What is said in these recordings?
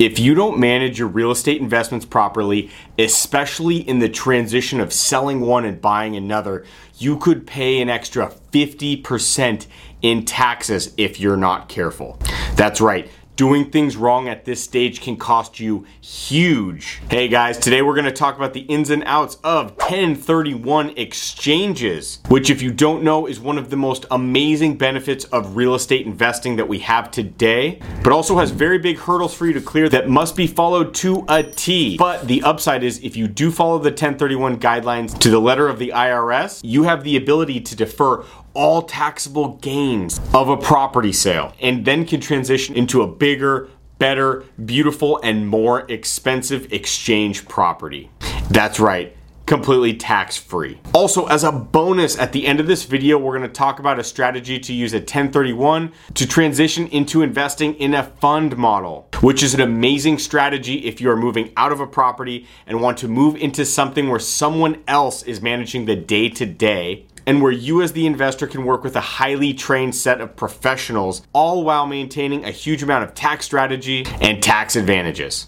If you don't manage your real estate investments properly, especially in the transition of selling one and buying another, you could pay an extra 50% in taxes if you're not careful. That's right doing things wrong at this stage can cost you huge. Hey guys, today we're gonna talk about the ins and outs of 1031 exchanges, which if you don't know is one of the most amazing benefits of real estate investing that we have today, but also has very big hurdles for you to clear that must be followed to a T. But the upside is if you do follow the 1031 guidelines to the letter of the IRS, you have the ability to defer all taxable gains of a property sale and then can transition into a bigger, better, beautiful, and more expensive exchange property. That's right completely tax free. Also, as a bonus at the end of this video, we're gonna talk about a strategy to use a 1031 to transition into investing in a fund model, which is an amazing strategy if you are moving out of a property and want to move into something where someone else is managing the day to day and where you as the investor can work with a highly trained set of professionals, all while maintaining a huge amount of tax strategy and tax advantages.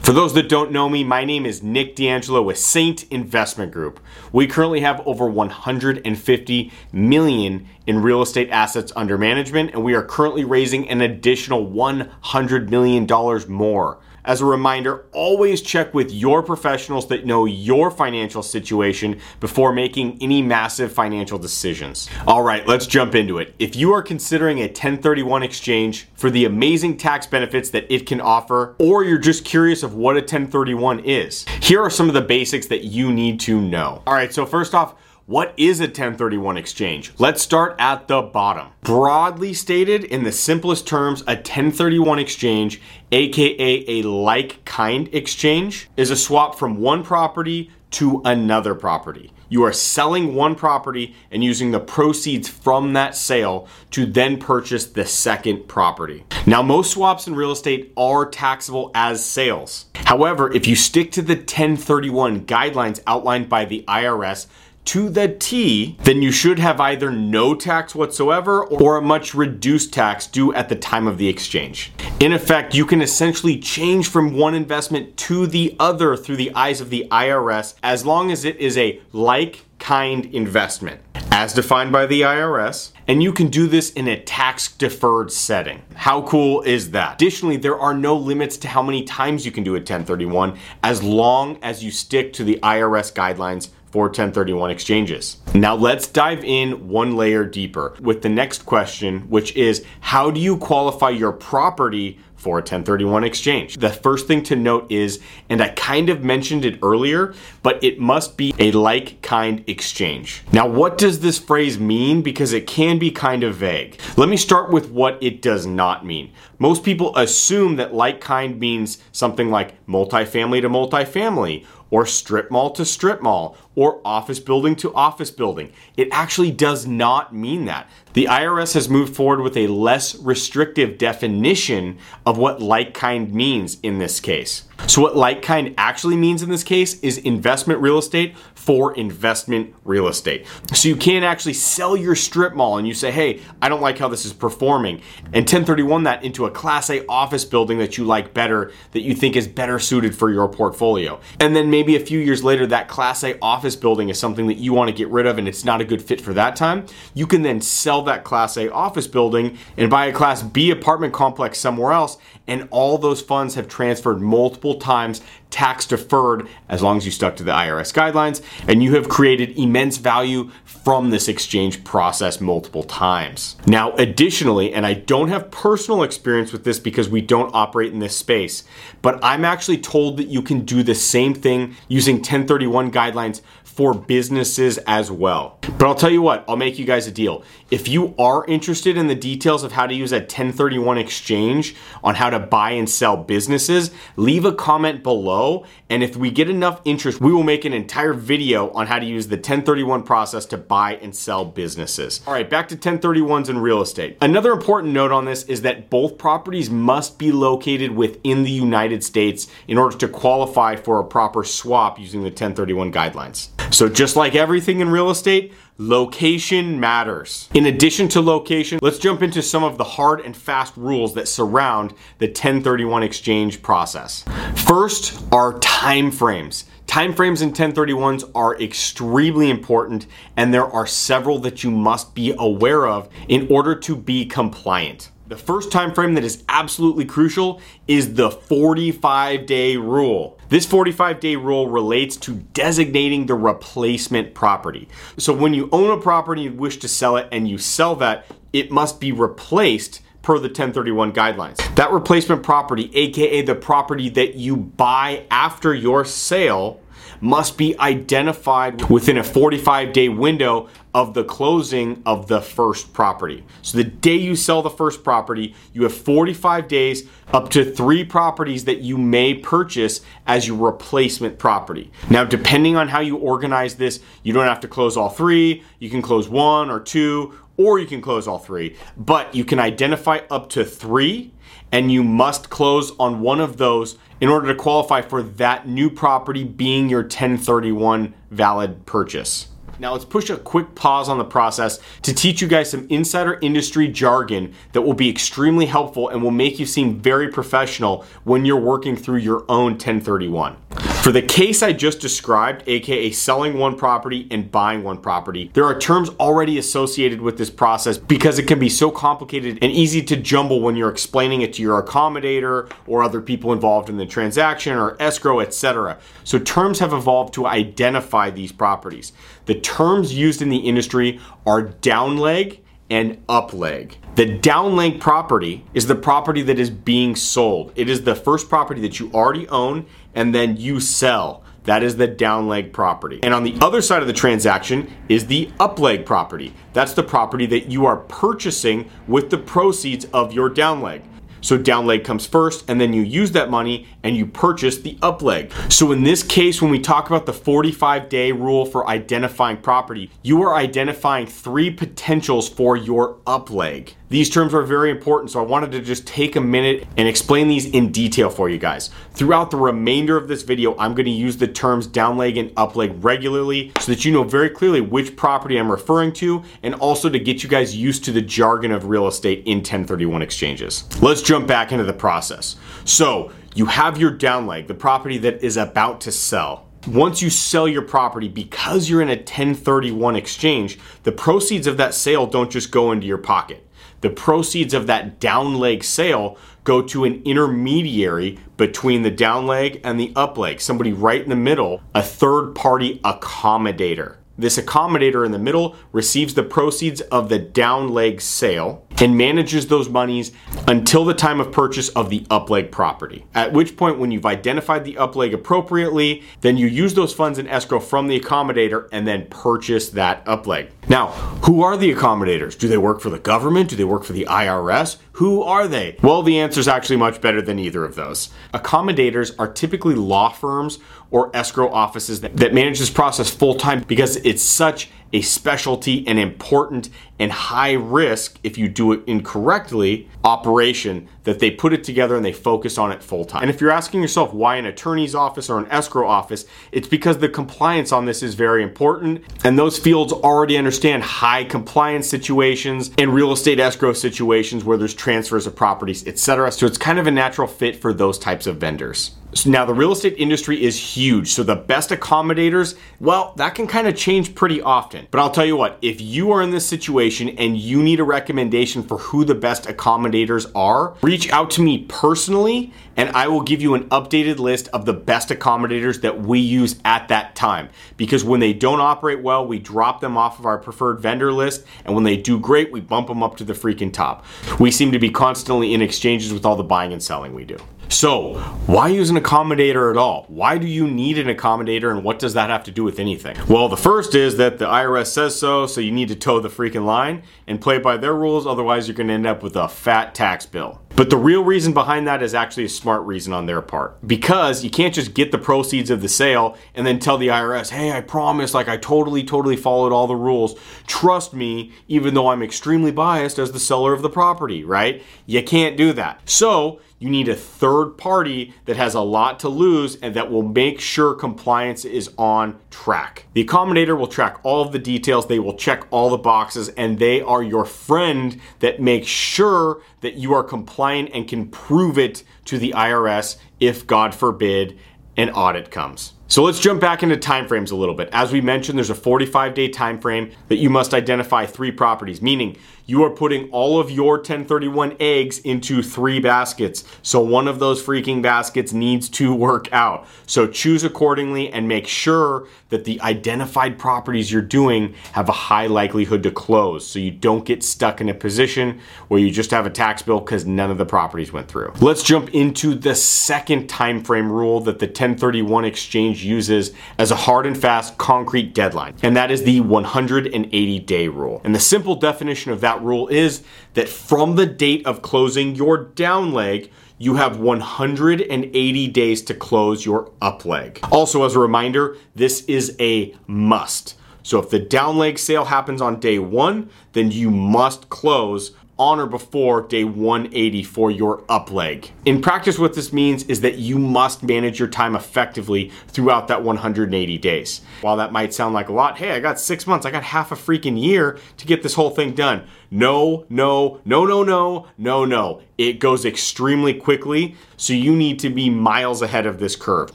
For those that don't know me, my name is Nick D'Angelo with Saint Investment Group. We currently have over 150 million in real estate assets under management, and we are currently raising an additional 100 million dollars more. As a reminder, always check with your professionals that know your financial situation before making any massive financial decisions. All right, let's jump into it. If you are considering a 1031 exchange for the amazing tax benefits that it can offer, or you're just curious of what a 1031 is, here are some of the basics that you need to know. All right, so first off, what is a 1031 exchange? Let's start at the bottom. Broadly stated, in the simplest terms, a 1031 exchange, aka a like kind exchange, is a swap from one property to another property. You are selling one property and using the proceeds from that sale to then purchase the second property. Now, most swaps in real estate are taxable as sales. However, if you stick to the 1031 guidelines outlined by the IRS, to the T, then you should have either no tax whatsoever or a much reduced tax due at the time of the exchange. In effect, you can essentially change from one investment to the other through the eyes of the IRS as long as it is a like kind investment as defined by the IRS, and you can do this in a tax deferred setting. How cool is that? Additionally, there are no limits to how many times you can do a 1031 as long as you stick to the IRS guidelines for 1031 exchanges. Now let's dive in one layer deeper with the next question, which is how do you qualify your property for a 1031 exchange. The first thing to note is, and I kind of mentioned it earlier, but it must be a like kind exchange. Now, what does this phrase mean? Because it can be kind of vague. Let me start with what it does not mean. Most people assume that like kind means something like multifamily to multifamily or strip mall to strip mall, or office building to office building. It actually does not mean that. The IRS has moved forward with a less restrictive definition of what like kind means in this case. So, what like kind actually means in this case is investment real estate for investment real estate. So, you can't actually sell your strip mall and you say, hey, I don't like how this is performing, and 1031 that into a Class A office building that you like better, that you think is better suited for your portfolio. And then maybe a few years later, that Class A office building is something that you want to get rid of and it's not a good fit for that time. You can then sell that Class A office building and buy a Class B apartment complex somewhere else, and all those funds have transferred multiple times tax deferred as long as you stuck to the IRS guidelines, and you have created immense value from this exchange process multiple times. Now, additionally, and I don't have personal experience with this because we don't operate in this space, but I'm actually told that you can do the same thing using 1031 guidelines for businesses as well. But I'll tell you what, I'll make you guys a deal. If you are interested in the details of how to use a 1031 exchange on how to buy and sell businesses, leave a comment below. And if we get enough interest, we will make an entire video on how to use the 1031 process to buy and sell businesses. All right, back to 1031s in real estate. Another important note on this is that both properties must be located within the United States in order to qualify for a proper swap using the 1031 guidelines. So, just like everything in real estate, Location matters. In addition to location, let's jump into some of the hard and fast rules that surround the 1031 exchange process. First are time frames. Timeframes in 1031s are extremely important, and there are several that you must be aware of in order to be compliant. The first time frame that is absolutely crucial is the 45 day rule. This 45 day rule relates to designating the replacement property. So when you own a property and wish to sell it and you sell that, it must be replaced per the 1031 guidelines. That replacement property, aka the property that you buy after your sale, must be identified within a 45 day window of the closing of the first property. So the day you sell the first property, you have 45 days up to three properties that you may purchase as your replacement property. Now, depending on how you organize this, you don't have to close all three. You can close one or two, or you can close all three, but you can identify up to three and you must close on one of those in order to qualify for that new property being your 1031 valid purchase. Now let's push a quick pause on the process to teach you guys some insider industry jargon that will be extremely helpful and will make you seem very professional when you're working through your own 1031. For the case I just described, aka selling one property and buying one property, there are terms already associated with this process because it can be so complicated and easy to jumble when you're explaining it to your accommodator or other people involved in the transaction or escrow, etc. So terms have evolved to identify these properties. The terms used in the industry are down leg and up leg. The down leg property is the property that is being sold. It is the first property that you already own and then you sell. That is the down leg property. And on the other side of the transaction is the up leg property. That's the property that you are purchasing with the proceeds of your down leg. So down leg comes first, and then you use that money and you purchase the up leg. So in this case, when we talk about the 45 day rule for identifying property, you are identifying three potentials for your up leg. These terms are very important, so I wanted to just take a minute and explain these in detail for you guys. Throughout the remainder of this video, I'm to use the terms down leg and up leg regularly so that you know very clearly which property I'm referring to and also to get you guys used to the jargon of real estate in 1031 exchanges. Let's jump back into the process. So, you have your down leg, the property that is about to sell once you sell your property, because you're in a 1031 exchange, the proceeds of that sale don't just go into your pocket. The proceeds of that down leg sale go to an intermediary between the down leg and the up leg, somebody right in the middle, a third party accommodator. This accommodator in the middle receives the proceeds of the down leg sale and manages those monies until the time of purchase of the up leg property. At which point, when you've identified the up leg appropriately, then you use those funds in escrow from the accommodator and then purchase that up leg. Now, who are the accommodators? Do they work for the government? Do they work for the IRS? Who are they? Well, the answer is actually much better than either of those. Accommodators are typically law firms or escrow offices that, that manage this process full time because it's such a specialty and important and high risk if you do it incorrectly operation that they put it together and they focus on it full time. And if you're asking yourself why an attorney's office or an escrow office, it's because the compliance on this is very important and those fields already understand high compliance situations and real estate escrow situations where there's transfers of properties, etc. So it's kind of a natural fit for those types of vendors. So now the real estate industry is huge. So the best accommodators, well, that can kind of change pretty often. But I'll tell you what, if you are in this situation and you need a recommendation for who the best accommodators are, reach out to me personally and I will give you an updated list of the best accommodators that we use at that time. Because when they don't operate well, we drop them off of our preferred vendor list, and when they do great, we bump them up to the freaking top. We seem to be constantly in exchanges with all the buying and selling we do. So, why use an accommodator at all? Why do you need an accommodator and what does that have to do with anything? Well, the first is that the IRS says so, so you need to toe the freaking line and play by their rules, otherwise, you're going to end up with a fat tax bill. But the real reason behind that is actually a smart reason on their part. Because you can't just get the proceeds of the sale and then tell the IRS, hey, I promise, like I totally, totally followed all the rules. Trust me, even though I'm extremely biased as the seller of the property, right? You can't do that. So you need a third party that has a lot to lose and that will make sure compliance is on track. The accommodator will track all of the details, they will check all the boxes, and they are your friend that makes sure that you are compliant and can prove it to the IRS if, God forbid, an audit comes. So let's jump back into timeframes a little bit. As we mentioned, there's a 45 day time frame that you must identify three properties, meaning you are putting all of your 1031 eggs into three baskets. So one of those freaking baskets needs to work out. So choose accordingly and make sure that the identified properties you're doing have a high likelihood to close so you don't get stuck in a position where you just have a tax bill because none of the properties went through. Let's jump into the second time frame rule that the 1031 exchange uses as a hard and fast concrete deadline, and that is the 180 day rule. And the simple definition of that that rule is that from the date of closing your down leg, you have 180 days to close your up leg. Also, as a reminder, this is a must. So if the down leg sale happens on day one, then you must close on or before day 180 for your up leg. In practice, what this means is that you must manage your time effectively throughout that 180 days. While that might sound like a lot, hey, I got six months, I got half a freaking year to get this whole thing done. No, no, no, no, no, no, no. It goes extremely quickly, so you need to be miles ahead of this curve.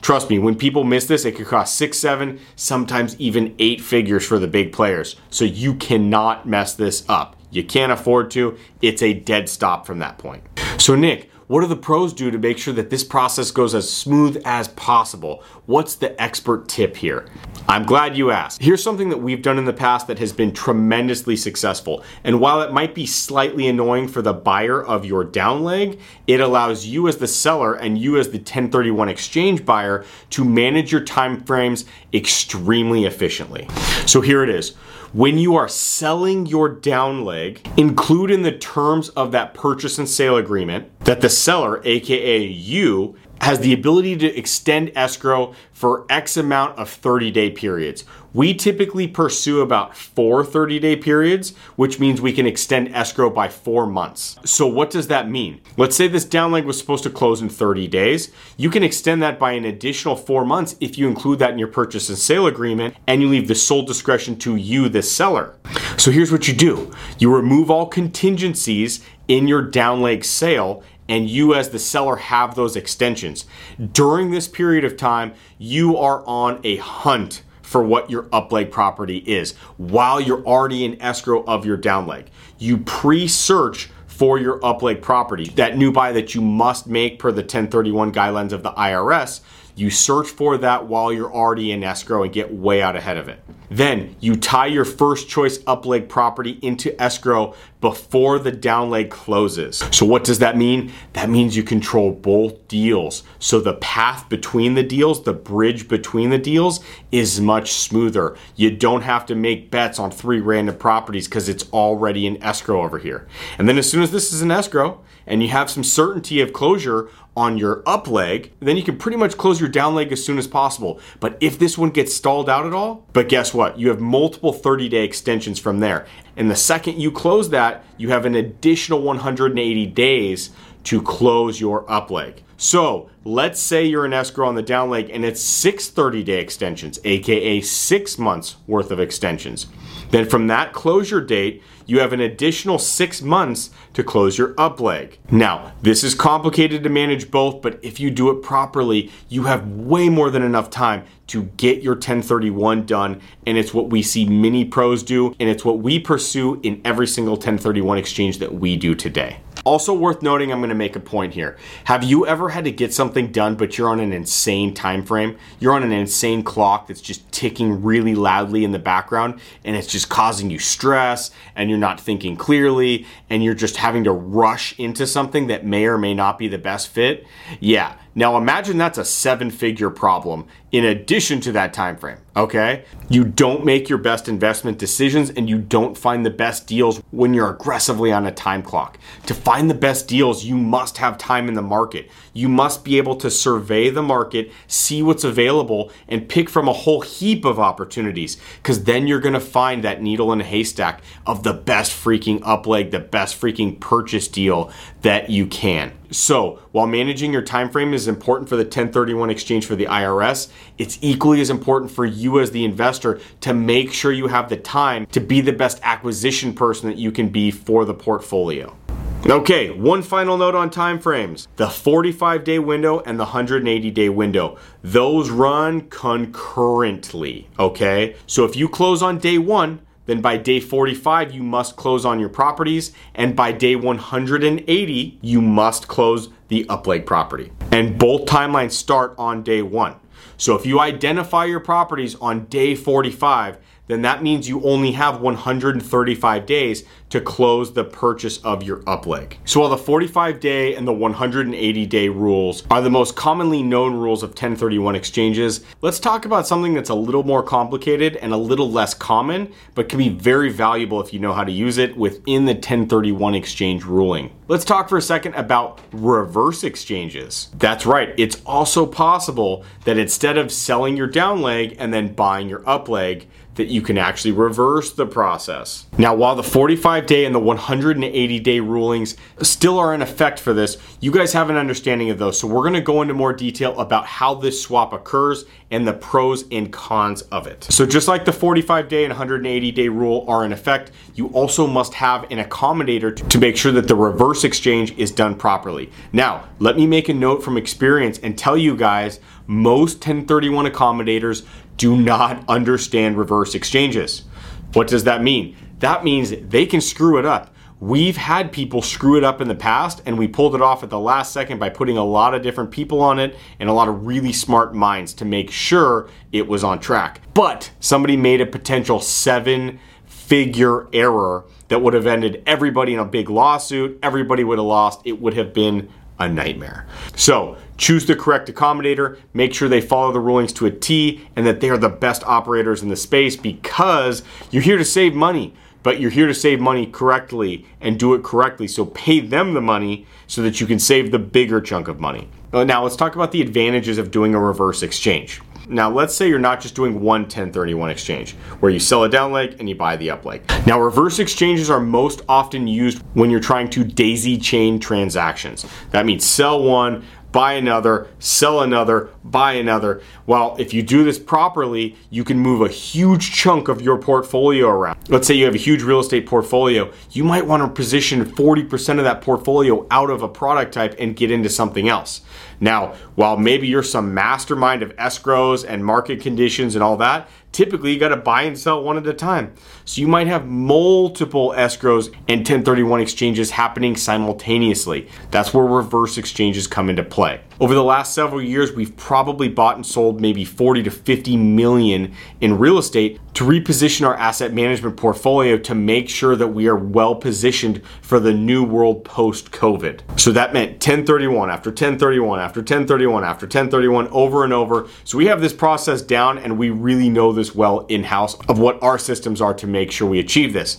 Trust me, when people miss this, it could cost six, seven, sometimes even eight figures for the big players. So you cannot mess this up. You can't afford to. It's a dead stop from that point. So, Nick, what do the pros do to make sure that this process goes as smooth as possible? What's the expert tip here? I'm glad you asked. Here's something that we've done in the past that has been tremendously successful. And while it might be slightly annoying for the buyer of your down leg, it allows you as the seller and you as the 1031 exchange buyer to manage your time frames extremely efficiently. So here it is when you are selling your down leg, include in the terms of that purchase and sale agreement that the seller, aka you, has the ability to extend escrow for X amount of 30 day periods. We typically pursue about four 30 day periods, which means we can extend escrow by four months. So, what does that mean? Let's say this down leg was supposed to close in 30 days. You can extend that by an additional four months if you include that in your purchase and sale agreement and you leave the sole discretion to you, the seller. So, here's what you do you remove all contingencies in your down leg sale and you as the seller have those extensions. During this period of time, you are on a hunt for what your up leg property is while you're already in escrow of your down leg. You pre-search for your up leg property, that new buy that you must make per the 1031 guidelines of the IRS you search for that while you're already in escrow and get way out ahead of it. Then you tie your first choice up leg property into escrow before the down leg closes. So, what does that mean? That means you control both deals. So, the path between the deals, the bridge between the deals, is much smoother. You don't have to make bets on three random properties because it's already in escrow over here. And then, as soon as this is in escrow and you have some certainty of closure on your up leg, then you can pretty much close your down leg as soon as possible. But if this one gets stalled out at all, but guess what? You have multiple 30 day extensions from there. And the second you close that, you have an additional 180 days to close your up leg. So let's say you're an escrow on the down leg and it's six 30 day extensions, aka six months worth of extensions. Then from that closure date, you have an additional six months to close your up leg. Now, this is complicated to manage both, but if you do it properly, you have way more than enough time to get your 1031 done. And it's what we see many pros do, and it's what we pursue in every single 1031 exchange that we do today. Also worth noting, I'm going to make a point here. Have you ever had to get something done but you're on an insane time frame? You're on an insane clock that's just ticking really loudly in the background and it's just causing you stress and you're not thinking clearly and you're just having to rush into something that may or may not be the best fit? Yeah, now imagine that's a seven-figure problem in addition to that time frame, okay? You don't make your best investment decisions and you don't find the best deals when you're aggressively on a time clock. To find the best deals, you must have time in the market. You must be able to survey the market, see what's available and pick from a whole heap of opportunities cuz then you're going to find that needle in a haystack of the best freaking upleg, the best freaking purchase deal that you can. So, while managing your time frame is important for the 1031 exchange for the IRS, it's equally as important for you as the investor to make sure you have the time to be the best acquisition person that you can be for the portfolio. Okay, one final note on time frames. The 45 day window and the 180 day window. Those run concurrently, okay? So if you close on day 1, then by day 45 you must close on your properties. And by day 180 you must close the upleg property. And both timelines start on day 1 so if you identify your properties on day 45 then that means you only have 135 days to close the purchase of your upleg. So while the 45 day and the 180 day rules are the most commonly known rules of 1031 exchanges, let's talk about something that's a little more complicated and a little less common, but can be very valuable if you know how to use it within the 1031 exchange ruling. Let's talk for a second about reverse exchanges. That's right, it's also possible that instead of selling your down leg and then buying your up leg, that you can actually reverse the process. Now, while the 45 day and the 180 day rulings still are in effect for this, you guys have an understanding of those. So, we're gonna go into more detail about how this swap occurs and the pros and cons of it. So, just like the 45 day and 180 day rule are in effect, you also must have an accommodator to make sure that the reverse exchange is done properly. Now, let me make a note from experience and tell you guys most 1031 accommodators do not understand reverse exchanges. What does that mean? That means they can screw it up. We've had people screw it up in the past, and we pulled it off at the last second by putting a lot of different people on it and a lot of really smart minds to make sure it was on track. But somebody made a potential seven figure error that would have ended everybody in a big lawsuit. Everybody would have lost. It would have been a nightmare. So choose the correct accommodator, make sure they follow the rulings to a T, and that they are the best operators in the space because you're here to save money. But you're here to save money correctly and do it correctly. So pay them the money so that you can save the bigger chunk of money. Now, let's talk about the advantages of doing a reverse exchange. Now, let's say you're not just doing one 1031 exchange, where you sell a down leg and you buy the up leg. Now, reverse exchanges are most often used when you're trying to daisy chain transactions. That means sell one, buy another, sell another, buy another. Well, if you do this properly, you can move a huge chunk of your portfolio around. Let's say you have a huge real estate portfolio. You might want to position 40% of that portfolio out of a product type and get into something else. Now, while maybe you're some mastermind of escrows and market conditions and all that, typically you got to buy and sell one at a time. So you might have multiple escrows and 1031 exchanges happening simultaneously. That's where reverse exchanges come into play. Over the last several years, we've probably bought and sold maybe 40 to 50 million in real estate to reposition our asset management portfolio to make sure that we are well positioned for the new world post COVID. So that meant 1031 after 1031 after 1031 after 1031 over and over. So we have this process down and we really know this well in house of what our systems are to make sure we achieve this.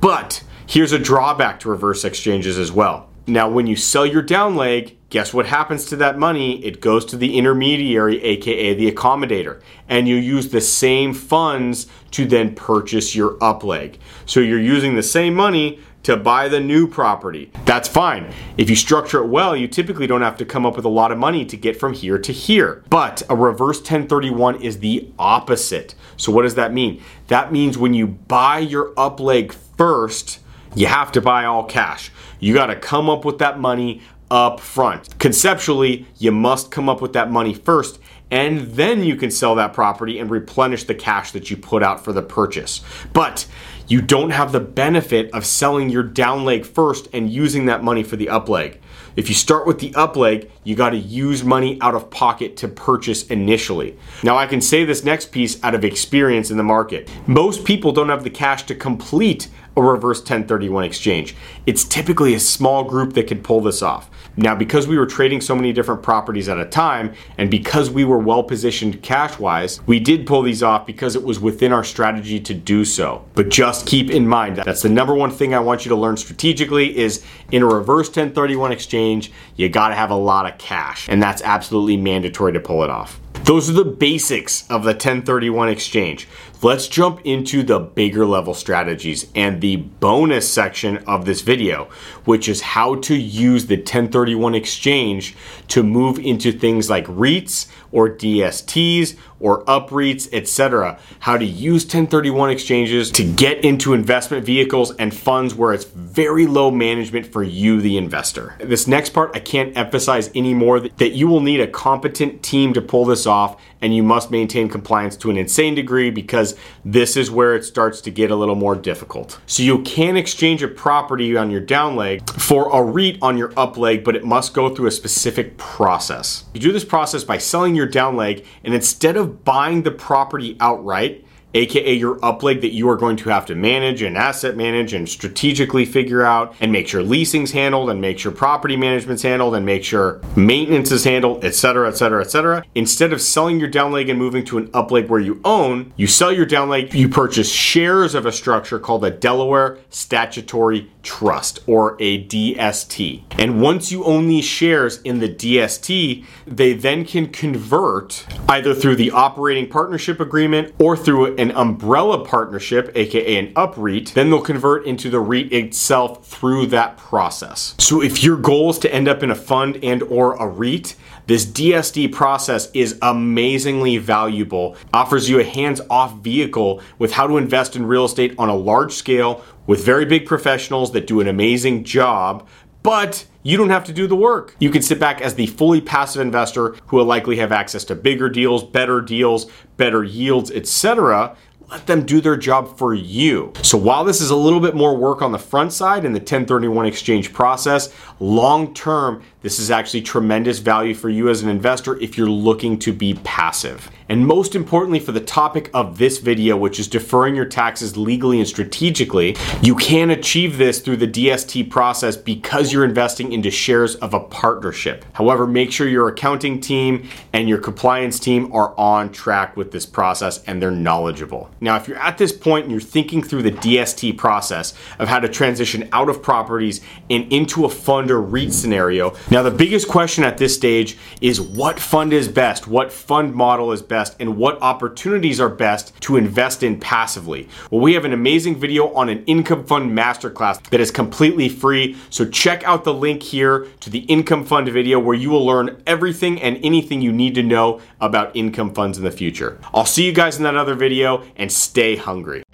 But here's a drawback to reverse exchanges as well. Now, when you sell your down leg, guess what happens to that money? It goes to the intermediary, aka the accommodator, and you use the same funds to then purchase your up leg. So you're using the same money to buy the new property. That's fine. If you structure it well, you typically don't have to come up with a lot of money to get from here to here. But a reverse 1031 is the opposite. So what does that mean? That means when you buy your up leg first, you have to buy all cash. You got to come up with that money up front. Conceptually, you must come up with that money first and then you can sell that property and replenish the cash that you put out for the purchase. But you don't have the benefit of selling your down leg first and using that money for the up leg. If you start with the up leg, you got to use money out of pocket to purchase initially. Now, I can say this next piece out of experience in the market. Most people don't have the cash to complete a reverse 1031 exchange. It's typically a small group that can pull this off. Now, because we were trading so many different properties at a time, and because we were well positioned cash wise, we did pull these off because it was within our strategy to do so. But just keep in mind that that's the number one thing I want you to learn strategically is in a reverse 1031 exchange, you gotta have a lot of cash, and that's absolutely mandatory to pull it off. Those are the basics of the 1031 exchange. Let's jump into the bigger level strategies and the bonus section of this video, which is how to use the 1031 exchange to move into things like REITs or DSTs or UPREITs, etc. How to use 1031 exchanges to get into investment vehicles and funds where it's very low management for you, the investor. This next part, I can't emphasize anymore that you will need a competent team to pull this off and you must maintain compliance to an insane degree because this is where it starts to get a little more difficult. So you can exchange a property on your down leg for a REIT on your up leg, but it must go through a specific process. You do this process by selling your down leg and instead of buying the property outright, aka your up leg that you are going to have to manage and asset manage and strategically figure out and make sure leasing's handled and make sure property management's handled and make sure maintenance is handled, etc., etc., etc. Instead of selling your down leg and moving to an up leg where you own, you sell your down leg, you purchase shares of a structure called a Delaware Statutory Trust or a DST. And once you own these shares in the DST, they then can convert either through the operating partnership agreement or through an umbrella partnership, aka an UPREIT, then they'll convert into the REIT itself through that process. So if your goal is to end up in a fund and or a REIT, this DST process is amazingly valuable, offers you a hands-off vehicle with how to invest in real estate on a large scale with very big professionals that do an amazing job, but you don't have to do the work. You can sit back as the fully passive investor who will likely have access to bigger deals, better deals, better yields, etc let them do their job for you. So while this is a little bit more work on the front side in the 1031 exchange process, long term, this is actually tremendous value for you as an investor if you're looking to be passive. And most importantly, for the topic of this video, which is deferring your taxes legally and strategically, you can achieve this through the DST process because you're investing into shares of a partnership. However, make sure your accounting team and your compliance team are on track with this process and they're knowledgeable. Now, if you're at this point and you're thinking through the DST process of how to transition out of properties and into a fund or REIT scenario, now the biggest question at this stage is what fund is best, what fund model is best, and what opportunities are best to invest in passively. Well, we have an amazing video on an income fund masterclass that is completely free. So check out the link here to the income fund video where you will learn everything and anything you need to know about income funds in the future. I'll see you guys in that other video and stay hungry.